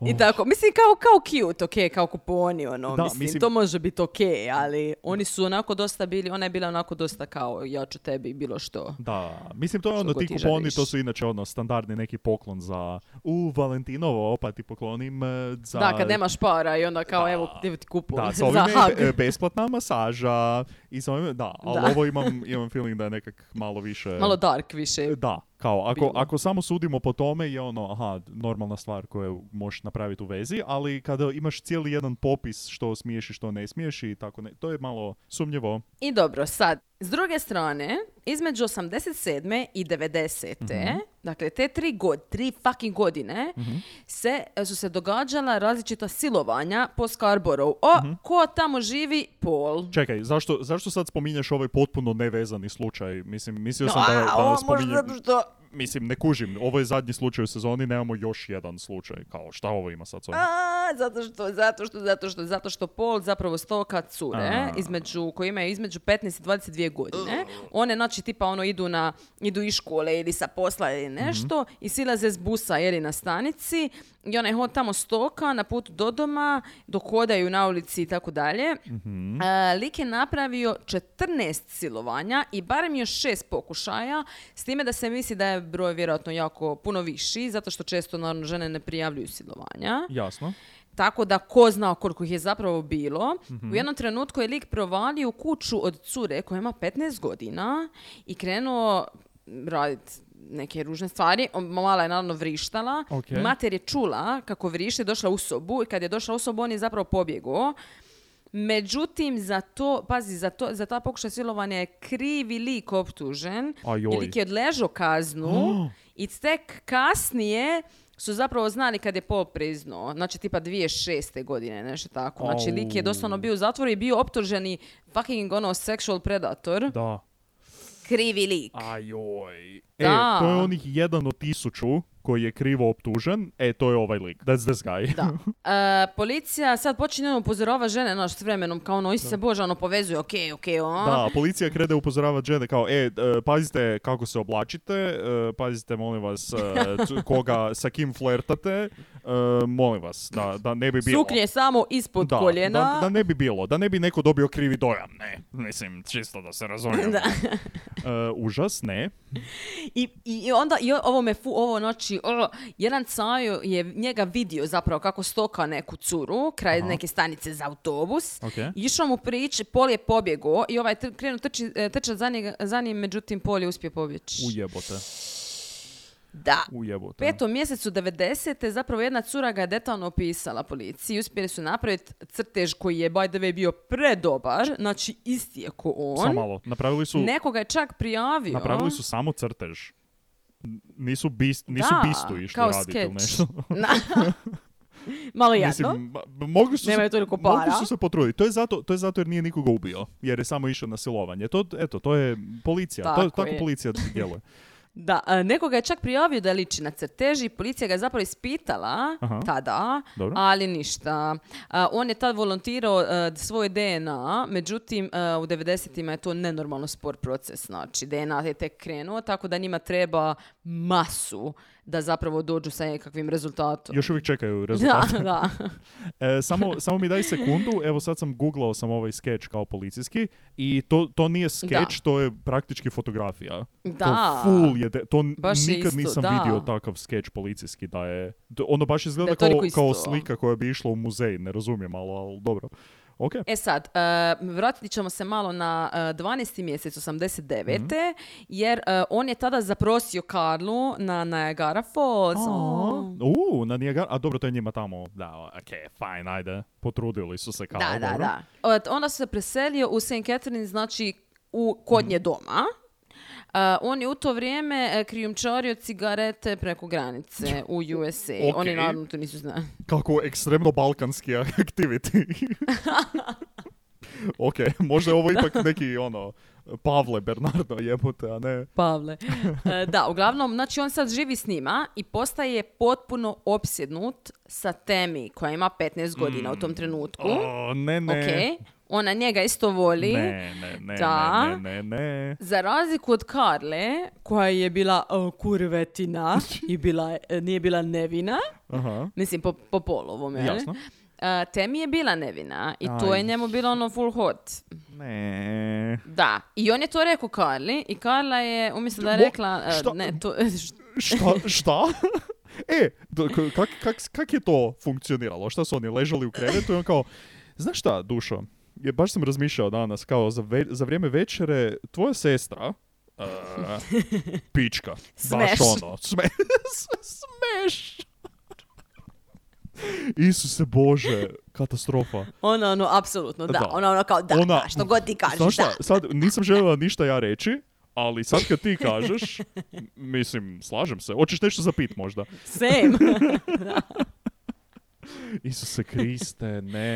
I tako, mislim kao, kao cute, ok, kao kuponi, ono, Da, mislim, mislim- to može biti ok, ali oni su onako dosta bili, ona je bila onako dosta kao, ja ću tebi bilo što. Da, mislim to je ono, ti kuponi, želiš. to su inače ono standardni neki poklon za u Valentinovo, pa ti poklonim e, za... Da, kad nemaš para i onda kao, Da. evo, ti kupon Da, za ovime besplatna masaža i sa ovime, da, ali Da. ovo imam, imam feeling da je nekak malo više... Malo dark više. Da, kao ako, bilo. ako samo sudimo po tome je ono, aha, normalna stvar koju možeš napraviti u vezi, ali kada imaš cijeli jedan popis što smiješ i što ne smiješ i tako ne, to je malo sumnjivo. I dobro, sad, s druge strane, između 87. i 90. dakle te tri, god, tri fucking godine Mhm. se, su se događala različita silovanja po Scarborough. O, Mhm. ko tamo živi? Paul. Čekaj, zašto, zašto sad spominješ ovaj potpuno nevezani slučaj? Mislim, mislio sam da, A, da spominjem... možda zato što... Mislim, ne kužim. Ovo je zadnji slučaj u sezoni, nemamo još jedan slučaj. Kao, šta ovo ima sad s? Zato što, zato što, zato što, zato što Paul zapravo stoka cure između, koji imaju između 15 i 22 godine. One, znači, tipa ono idu na, idu iz škole ili sa posla ili nešto i silaze s busa ili na stanici i onaj hod tamo stoka na putu do doma, dok hodaju na ulici i tako dalje. A, Lik je napravio 14 silovanja i barem još šest pokušaja, s time da se misli da je broj vjerojatno jako puno viši, zato što često naravno žene ne prijavljuju silovanja. Jasno. Tako da ko zna koliko ih je zapravo bilo. U jednom trenutku je lik provalio u kuću od cure koja ima 15 godina i krenuo raditi neke ružne stvari. Mala je naravno vrištala. Ok. Mater je čula kako vrišti, došla u sobu i kad je došla u sobu on je zapravo pobjegao. Međutim, za to, pazi, za, to, za ta pokušaj silovanja je krivi lik optužen. Ajoj. Lik je odležao kaznu i tek kasnije su zapravo znali kad je Paul priznao. Znači, tipa 2006. godine, nešto tako. Znači, lik je doslovno bio u zatvoru i bio optuženi fucking ono sexual predator. Da. Krivi lik. Ajoj. E, Da. to je onih jedan od tisuću koji je krivo optužen. E, to je ovaj lik. That's this guy. Da. E, policija sad počinje ono upozorava žene, znaš, s vremenom, kao ono, se bože, ono, povezuje, okej, okej, ono. Da, policija krene upozoravati žene kao, e, e, pazite kako se oblačite, e, pazite, molim vas, e, koga, sa kim flertate, e, molim vas, da, da ne bi bilo... Suknje samo ispod da, koljena. Da, da ne bi bilo, da ne bi neko dobio krivi dojam, ne, mislim, čisto da se razumijemo. Da. E, užas, ne. I, i onda, i ovo me fu, ovo noći, o, jedan caju je njega vidio zapravo kako stoka neku curu kraj neke stanice za autobus. Ok. Išao mu prići, Pol je pobjegao i ovaj krenuo trči, e, trčati za, njega- za njim, međutim Pol je uspio pobjeći. Ujebote, Da. ujebote. petom mjesecu 90. zapravo jedna cura ga je detaljno opisala policiji. Uspjeli su napraviti crtež koji je by the way bio predobar, znači isti je ko on. Samo malo, napravili su, Nekoga je čak prijavio. napravili su samo crtež. Nisu, bist, nisu Da, bistu išli kao raditi ili nešto. Malo jadno. Mislim, mogli su, Nemaju toliko mogli para. su se potruditi. To je, zato, to je zato jer nije nikoga ubio. Jer je samo išao na silovanje. To, eto, to je policija. to, Tako tako je. policija djeluje. Da, a, nekoga je čak prijavio da liči na crteži, policija ga je zapravo ispitala Aha. tada, Dobro. ali ništa. A, on je tad volontirao e, svoj DNA, međutim e, u 90-ima je to nenormalno spor proces, znači DNA je tek krenuo, tako da njima treba masu da zapravo dođu sa nekakvim rezultatom. Još uvijek čekaju Da, rezultate. da. E, samo, samo mi daj sekundu. Evo sad sam googlao sam ovaj skeč kao policijski i to, to nije skeč, to je praktički fotografija. Da. To full je, de- to Baš nikad isto, nisam da. vidio takav skeč policijski da je, ono baš izgleda Da je kao, kao slika koja bi išla u muzej, ne razumijem, ali, ali dobro. Ok. E sad, e, vratit ćemo se malo na e, 12. mjesec 89. Mhm. jer e, on je tada zaprosio Karlu na Niagara Falls. O. U, na Niagara, a dobro, to je njima tamo, da, ok, fine, ajde, potrudili su se kao, Da, da, dobro. da. Od- Onda se preselio u St. Catherine, znači u kod nje doma. E, on je u to vrijeme e, krijumčario cigarete preko granice u USA. Oni Ok. naravno to nisu znali. Kako ekstremno balkanski activity. ok, možda je ovo ipak neki, ono, Pavle Bernardo jebote, a ne... Pavle. E, da, uglavnom, znači on sad živi s njima i postaje potpuno opsjednut sa Temi koja ima 15 godina u tom trenutku. O, ne, ne. Ok, ona njega isto voli. Ne, ne, ne, Da. ne, ne, ne. Za razliku od Karle, koja je bila o, kurvetina i bila, je- nije bila nevina, Aha, mislim po, po polovom, jel? jasno. E, Temi je bila nevina i to Aj. je njemu bilo ono full hot. Ne. Da, i on je to rekao Karli i Karla je, umjesto da je rekla, e, šta? ne, to, Šta? Šta? E, kak, kak, kak je to funkcioniralo? Šta su oni ležali u krevetu i on kao, znaš šta, dušo, je, baš sam razmišljao danas, kao za, ve- za vrijeme večere, tvoja sestra, uh, pička, baš Smeš. ono, sme, smeš. Isuse Bože, katastrofa. Ona, ono, apsolutno, da. Da. Ona, ono, kao, da, Ona- da, što god ti kažeš, šta, da. sad nisam željela ništa ja reći, Ali sad kad ti kažeš, mislim, slažem se. Hoćeš nešto zapit možda? Same. Isuse Kriste, ne,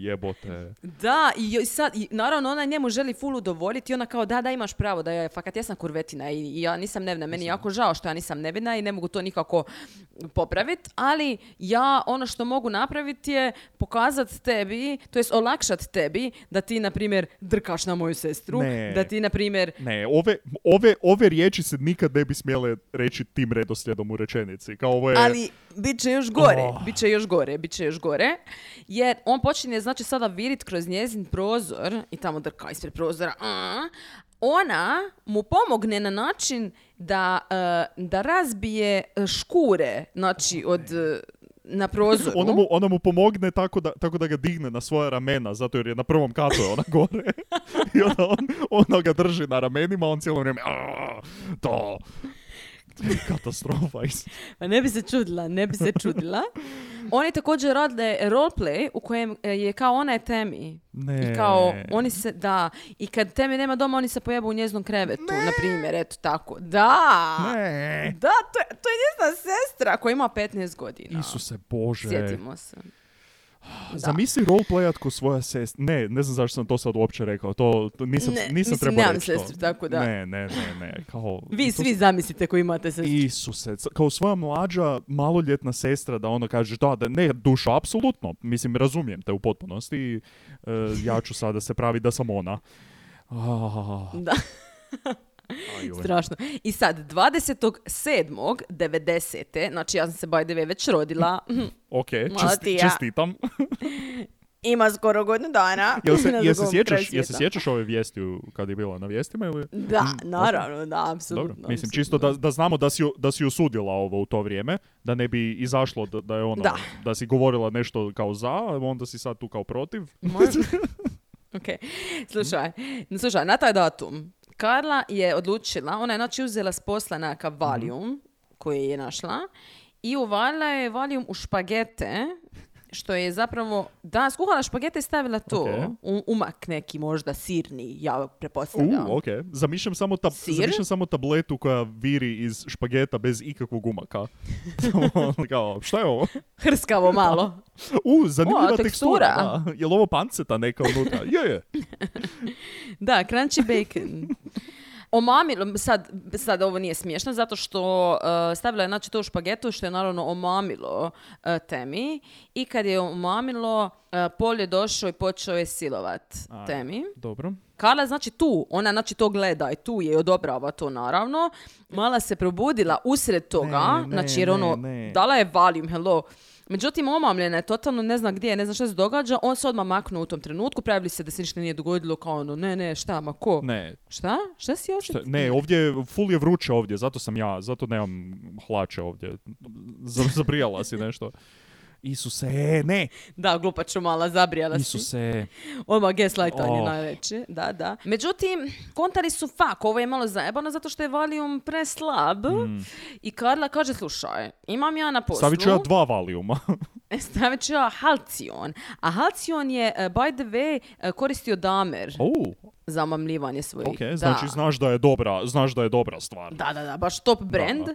jebote. Da, i sad, i naravno ona njemu želi full udovoljiti i ona kao da, da imaš pravo, da ja fakat ja sam kurvetina i, i ja nisam nevina, meni je jako žao što ja nisam nevina i ne mogu to nikako popraviti, ali ja ono što mogu napraviti je pokazati tebi, to jest olakšat tebi da ti, na primjer, drkaš na moju sestru, Ne. da ti, na primjer, Ne, ove, ove, ove riječi se nikad ne bi smjele reći tim redoslijedom u rečenici. Kao ovo je... Ali bit će još gore, Oh. bit će još gore, bit će još gore. Jer on počinje, znači, sada virit kroz njezin prozor i tamo drka ispred prozora. a, Ona mu pomogne na način da, e, da razbije e, škure, znači, od e, na prozoru. Ona mu, ona mu pomogne tako da, tako da ga digne na svoja ramena, zato jer je na prvom katu ona gore. I onda on, ona ga drži na ramenima, on cijelo vrijeme, "Aaa, to, katastrofa. Pa ne bi se čudila, ne bi se čudila. Oni također rade roleplay u kojem e, je kao ona je Temi. Ne. I kao, oni se, da, i kad Temi nema doma, oni se pojebu u njeznom krevetu, na primjer, eto tako. Da! Ne. Da, to je, to je njezina sestra koja ima 15 godina. Isuse Bože. Sjetimo se. Zamisli roleplayat ko svoja sestra. Ne, ne znam zašto sam to sad uopće rekao. To, to nisam, Ne, nisam mislim, trebao reći to. sestru, tako da. Ne, ne, ne, ne. Kao, Vi svi zamislite koji imate sestru. Isuse, kao svoja mlađa maloljetna sestra da ono kaže da, da ne, duša, apsolutno, mislim, razumijem te u potpunosti, e, ja ću sada se pravi da sam ona. Ah, Da. Strašno. I sad, 27.90. Znači, ja sam se by the way već rodila. Ok, česti- čestitam. Ima skoro godinu dana. Jel se, jel se sjećaš, jel se sjećaš ove vijesti kad je bila na vijestima ili? Da, Mm, naravno, da, apsolutno. Dobro, mislim apsolutno. čisto da, da znamo da si, da si osudila ovo u to vrijeme, da ne bi izašlo da, da je ono, Da. da si govorila nešto kao za, a onda si sad tu kao protiv. Ok. Slušaj, slušaj, na taj datum Karla je odlučila, ona je znači uzela s posla nekakav Valium koji je našla i uvalila je Valium u špagete što je zapravo, da, skuhala špagete i stavila to. Ok. U, umak neki možda sirni, ja pretpostavljam. U, ok. Zamišljam samo, tab, zamišljam samo tabletu koja viri iz špageta bez ikakvog umaka. Kao, šta je ovo? Hrskavo malo. U, zanimljiva O, tekstura. tekstura. da. Je li ovo panceta neka unutra? Je, je. Da, crunchy bacon. Omamilo, sad, sad ovo nije smiješno, zato što uh, stavila je znači, to u špagetu, što je naravno omamilo uh, Temi. I kad je omamilo, uh, Pol je došao i počeo je silovat A. Temi. Dobro. Karla znači tu, ona znači to gleda i tu je i odobrava to naravno. Mala se probudila usred toga, Ne, ne, znači jer ono, ne, dala je Valium, hello. Međutim, omamljena je, totalno ne zna gdje je, ne zna šta se događa. On se odmah maknuo u tom trenutku, pravili se da se ništa nije dogodilo, kao ono, ne, ne, šta, ma ko? Ne, Šta? Šta si šta, osjetio? ne, ovdje, je- full je vruće ovdje, zato sam ja, zato nemam hlače ovdje. Zabrijala si nešto. Isuse, ne, Da, glupaču mala, zabrijala si. Isuse. Odmah gaslightanje Oh. najveće, da, da. Međutim, kontari su fak, ovo je malo zajebano zato što je Valium preslab. I Karla kaže, slušaj, imam ja na poslu... Mm. Stavit ću ja dva valijuma. Stavit ću ja Halcion. A Halcion je, uh, by the way, koristio Damer za omamljivanje svojih. ok, znači znaš da je dobra, znaš da je dobra stvar. Da, da, da, baš top brand. da.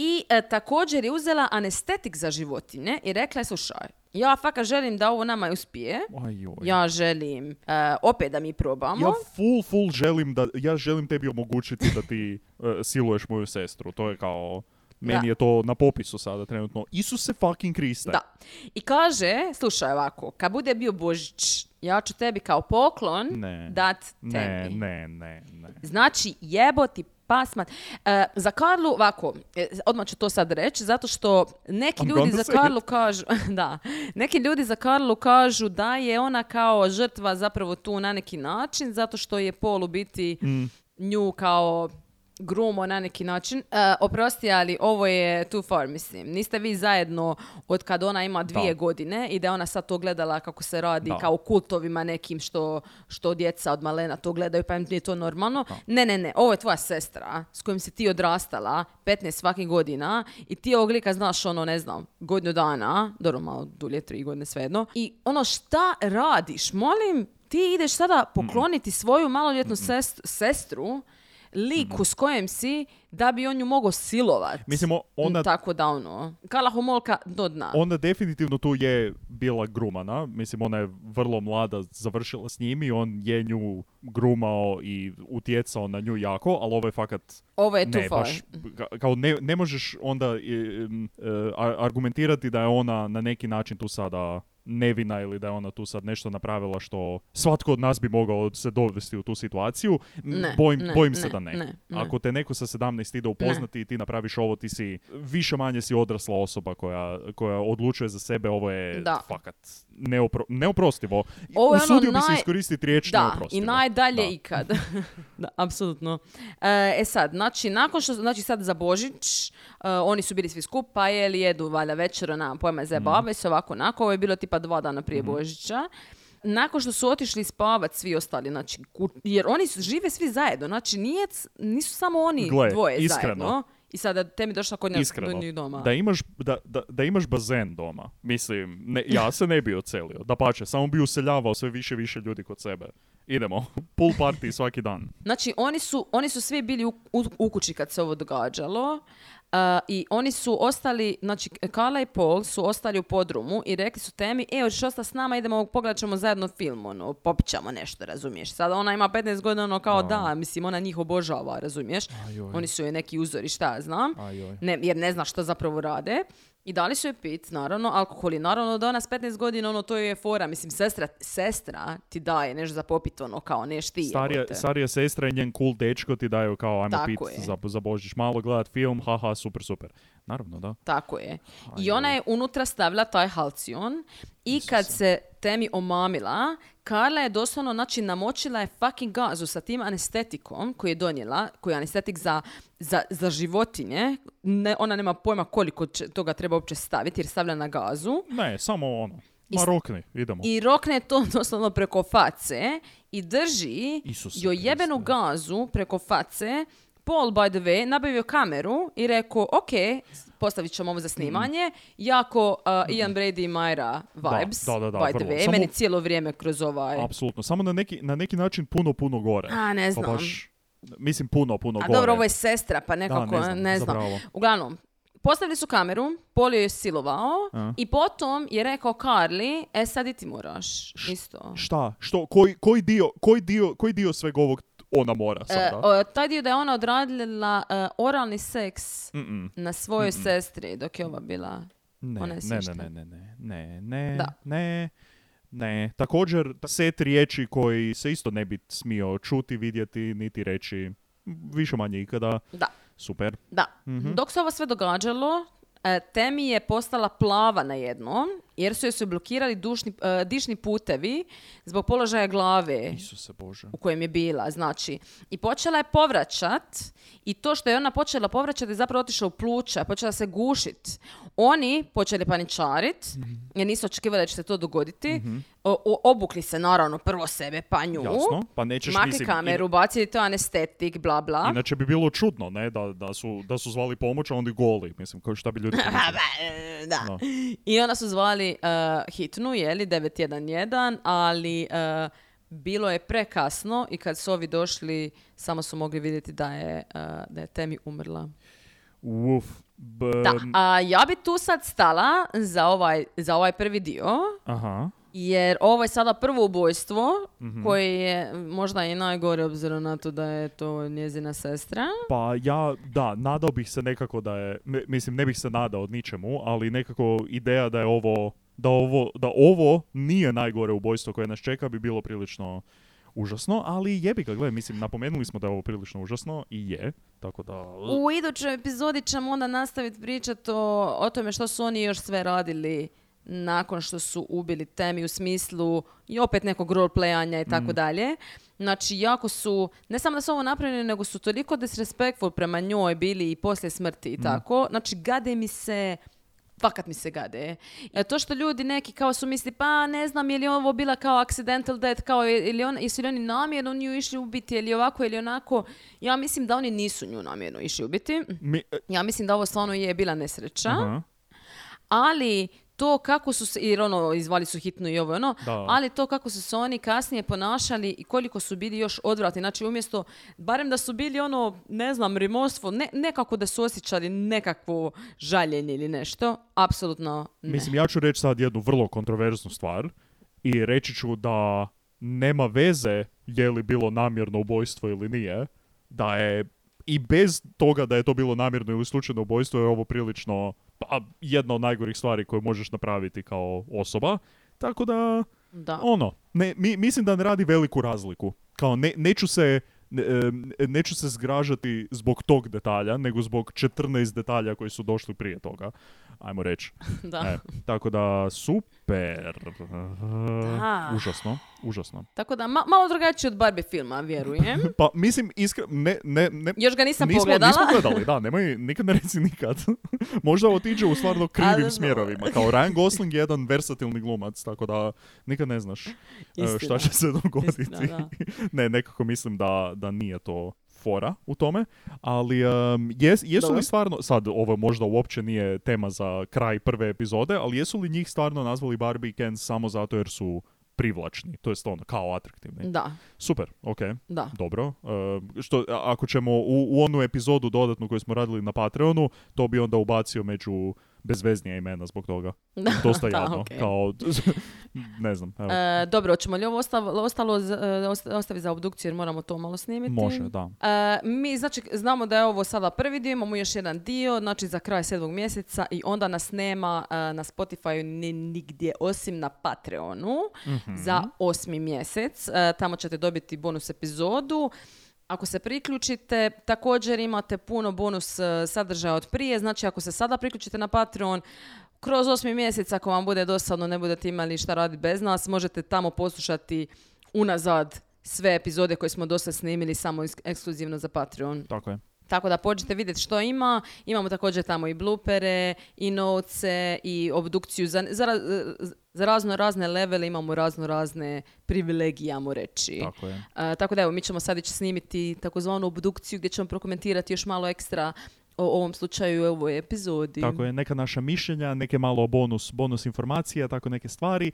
I e, također je uzela anestetik za životinje i rekla je, slušaj, ja fakat želim da ovo nama uspije. Ajoj. Ja želim e, opet da mi probamo. Ja full, full želim da, ja želim tebi omogućiti da ti e, siluješ moju sestru. To je kao, meni Da. je to na popisu sada trenutno. Isuse fucking Kriste. Da. I kaže, slušaj ovako, kad bude bio Božić, ja ću tebi kao poklon Ne. dat Ne, tebi. ne, ne, ne. Znači, jeboti pasmat. E, za Karlu, ovako, e, odmah ću to sad reći, zato što neki I'm ljudi za it. Karlu kažu, da, neki ljudi za Karlu kažu da je ona kao žrtva zapravo tu na neki način, zato što je Pol u biti Mm. nju kao grumo na neki način. E, oprosti, ali ovo je too far, mislim. Niste vi zajedno od kad ona ima dvije Da. godine i da je ona sad to gledala kako se radi Da. kao kultovima nekim što, što djeca od malena to gledaju pa im nije to normalno. Ne, ne, ne, ovo je tvoja sestra s kojim si ti odrastala 15 svakih godina i ti ovog lika znaš ono, ne znam, godinu dana, dobro malo dulje, tri godine svejedno. I ono šta radiš, molim, ti ideš sada pokloniti svoju maloljetnu sest- sestru liku s kojem si da bi on nju mogao silovat. Mislim, o- ona, Tako da ono, kala homolka do dna. ona definitivno tu je bila grumana. Mislim, ona je vrlo mlada završila s njim i on je nju grumao i utjecao na nju jako, ali ovo je fakat Ovo je tu ne, far. baš, ka- kao ne, ne možeš onda e, e, ar- argumentirati da je ona na neki način tu sada nevina ili da je ona tu sad nešto napravila što svatko od nas bi mogao se dovesti u tu situaciju. Ne, bojim, ne, bojim se ne, da ne. ne, ne. Ako te neko sa 17 ide upoznati i ti napraviš ovo, ti si više manje si odrasla osoba koja, koja odlučuje za sebe, ovo je Da. fakat neopro, neoprostivo. Ovo je ono Usudio bi se naj- iskoristiti riječ Da, i neoprostivo. najdalje Da. ikad. da, apsolutno. E, e sad, znači, nakon što, znači sad za Božić, e, oni su bili svi skupa, jeli, jedu valjda večera, nemam pojma, zajebavaju se ovako, onako, ovo je bilo tipa dva dana prije Božića. Nakon što su otišli spavat svi ostali, znači, ku- jer oni su, žive svi zajedno, znači nije, c- nisu samo oni Gle, dvoje iskreno. zajedno. I sada te mi došla kod njih Iskreno, do njih doma. da imaš, da, da, da imaš bazen doma, mislim, ne, ja se ne bi ocelio, da pače, samo bi useljavao sve više i više ljudi kod sebe. Idemo, pool party svaki dan. Znači, oni su, oni su svi bili u, u, u kući kad se ovo događalo uh, i oni su ostali, znači, Carla i Paul su ostali u podrumu i rekli su temi, e, hoćeš ostati s nama, idemo, pogledat ćemo zajedno film, ono, popićamo nešto, razumiješ? Sada ona ima 15 godina, ono, kao da, mislim, ona njih obožava, razumiješ? Ajoj. Oni su joj neki uzori, šta ja znam, Ajoj. ne, jer ne zna što zapravo rade. I dali su joj pit, naravno, alkohol i naravno da ona s 15 godina, ono, to je fora, mislim, sestra, sestra ti daje nešto za popit, ono, kao neš ti, Starija, starija sestra i njen cool dečko ti daju kao ajmo Tako pit je. za, za Božić, malo gledat film, haha, super, super. Naravno, da. Tako je. I ona je unutra stavila taj halcion i kad se temi omamila, Karla je doslovno, znači, namočila je fucking gazu sa tim anestetikom koji je donijela, koji je anestetik za, za, za životinje. Ne, ona nema pojma koliko će, toga treba uopće staviti jer stavlja na gazu. Ne, samo ono, ma rokni, idemo. I rokne to doslovno preko face i drži Isuse joj jebenu gazu preko face. Paul, by the way, nabavio kameru i rekao, ok, postavit ćemo ovo za snimanje. Jako uh, Ian Brady i Myra vibes, da, da, da, by the way. Samo- Meni cijelo vrijeme kroz ovaj... Apsolutno, samo na neki, na neki način puno, puno gore. A, ne Pa znam. baš, mislim puno, puno A gore. dobro, ovo je sestra, pa nekako, ne znam, ne znam. Uglavnom, postavili su kameru, Paul je silovao A. i potom je rekao Carly, e sad i ti moraš, isto. Šta? Što? Koji, koji, dio, koji, dio, koji dio sveg ovog ona mora E, sada? o, taj dio da je ona odradila e, oralni seks Mm-mm. na svojoj sestri dok je ova bila... Ne, ona je ne, ne, ne, ne, ne, ne, Da. ne, ne. Također, set riječi koji se isto ne bi smio čuti, vidjeti, niti reći više manje ikada. Da, Super. da. Mhm. Dok se ovo sve događalo, e, Temi je postala plava na jednom, jer su joj se blokirali dušni, e, dišni putevi zbog položaja glave Isuse Bože. u kojem je bila, znači. I počela je povraćat i to što je ona počela povraćati je zapravo otišla u pluća, počela se gušit. Oni počeli paničarit, Mhm. jer nisu očekivali da će se to dogoditi. O- o- obukli se naravno prvo sebe, pa nju. Jasno, pa nećeš, Makli mislim, kameru, bacili to anestetik, bla bla. Inače bi bilo čudno, ne, da, da, su, da su zvali pomoć, a onda goli. Mislim, kao šta bi ljudi da. Da. I onda su zvali uh, hitnu, jeli, 911, ali uh, bilo je prekasno i kad su ovi došli, samo su mogli vidjeti da je, uh, da je Temi umrla. Uf. B- Da, a ja bi tu sad stala za ovaj, za ovaj prvi dio, Aha. Jer ovo je sada prvo ubojstvo, Mhm. koje je možda i najgore obzirom na to da je to njezina sestra. Pa ja, da, nadao bih se nekako da je, mi- mislim, ne bih se nadao ničemu, ali nekako ideja da je ovo, da ovo, da ovo nije najgore ubojstvo koje nas čeka bi bilo prilično užasno, ali jebi ga, gledaj, mislim, napomenuli smo da je ovo prilično užasno i je, tako da... U idućoj epizodi ćemo onda nastaviti pričati o, o tome što su oni još sve radili nakon što su ubili Temi u smislu i opet nekog roleplayanja i tako dalje. Znači, jako su, ne samo da su ovo napravili, nego su toliko disrespectful prema njoj bili i poslije smrti i tako. Znači, gade mi se, fakat mi se gade. E, to što ljudi neki kao su misli, pa ne znam je li ovo bila kao accidental death, kao ili on, jesu li oni namjerno nju išli ubiti ili ovako ili onako. Ja mislim da oni nisu nju namjerno išli ubiti. Mi, e, Ja mislim da ovo stvarno je bila nesreća. aha. Ali to kako su se, jer ono, izvali su hitno i ovo ono, Da. ali to kako su se oni kasnije ponašali i koliko su bili još odvratni. Znači, umjesto, barem da su bili ono, ne znam, rimorstvo, ne, nekako da su osjećali nekakvo žaljenje ili nešto, apsolutno ne. Mislim, ja ću reći sad jednu vrlo kontroverznu stvar i reći ću da nema veze je li bilo namjerno ubojstvo ili nije, da je i bez toga da je to bilo namjerno ili slučajno ubojstvo je ovo prilično pa, jedna od najgorih stvari koje možeš napraviti kao osoba. Tako da, da. ono, ne, mi, mislim da ne radi veliku razliku. Kao ne, neću se ne, neću se zgražati zbog tog detalja, nego zbog 14 detalja koji su došli prije toga. Ajmo reći. da. E, tako da, super. Da. Užasno, užasno. Tako da, ma- malo drugačije od Barbie filma, vjerujem. Pa, mislim, iskreno, ne, ne, ne, Još ga nisam nismo, pogledala. nismo gledali, da, nemoj, nikad ne reci nikad. Možda otiđe u stvarno krivim smjerovima. Kao Ryan Gosling je jedan versatilni glumac, tako da nikad ne znaš e, Istina. šta će se dogoditi. Istina, ne, nekako mislim da, da nije to fora u tome, ali um, jes, jesu Dobro. li stvarno, sad ovo možda uopće nije tema za kraj prve epizode, ali jesu li njih stvarno nazvali Barbie i Ken samo zato jer su privlačni, to jest ono, kao atraktivni. Da, Super, ok, da. dobro. E, što, ako ćemo u, u onu epizodu dodatnu koju smo radili na Patreonu, to bi onda ubacio među bezveznija imena zbog toga. Dosta da, jadno. okej. Kao, ne znam, evo. E, dobro, hoćemo li ovo ostav- ostalo e, osta- ostaviti za obdukciju jer moramo to malo snimiti? Može, da. E, mi znači znamo da je ovo sada prvi dio, imamo još jedan dio, znači za kraj sedmog mjeseca i onda nas nema e, na Spotify ni nigdje osim na Patreonu Mhm. za osmi mjesec. E, tamo ćete dobiti bonus epizodu. Ako se priključite, također imate puno bonus e, sadržaja od prije, znači ako se sada priključite na Patreon, kroz osmi mjesec, ako vam bude dosadno, ne budete imali šta raditi bez nas, možete tamo poslušati unazad sve epizode koje smo dosta snimili samo eks- ekskluzivno za Patreon. Tako je. Tako da pođite vidjeti što ima. Imamo također tamo i blupere, i novce, i obdukciju. Za, za, za razno razne levele imamo razno razne privilegije, ajmo reći. Tako je. A, tako da evo, mi ćemo sad ići snimiti takozvanu obdukciju gdje ćemo prokomentirati još malo ekstra o ovom slučaju i ovoj epizodi. Tako je, neka naša mišljenja, neke malo bonus, bonus informacija, tako neke stvari.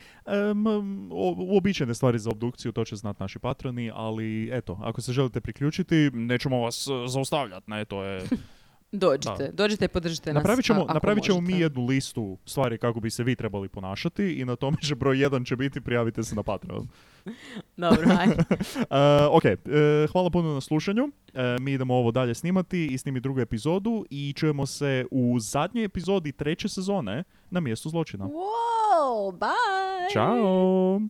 O- uobičajene stvari za obdukciju, to će znati naši patroni, ali eto, ako se želite priključiti, nećemo vas e, zaustavljati, ne, to je... Dođite, dođite i podržite nas. Napravit ćemo, a- napravit ćemo mi jednu listu stvari kako bi se vi trebali ponašati i na tome će broj jedan će biti prijavite se na Patreon. Dobro, ajde. Uh, ok, e, hvala puno na slušanju. E, mi idemo ovo dalje snimati i snimiti drugu epizodu i čujemo se u zadnjoj epizodi treće sezone na mjestu zločina. Wow, bye! Ćao!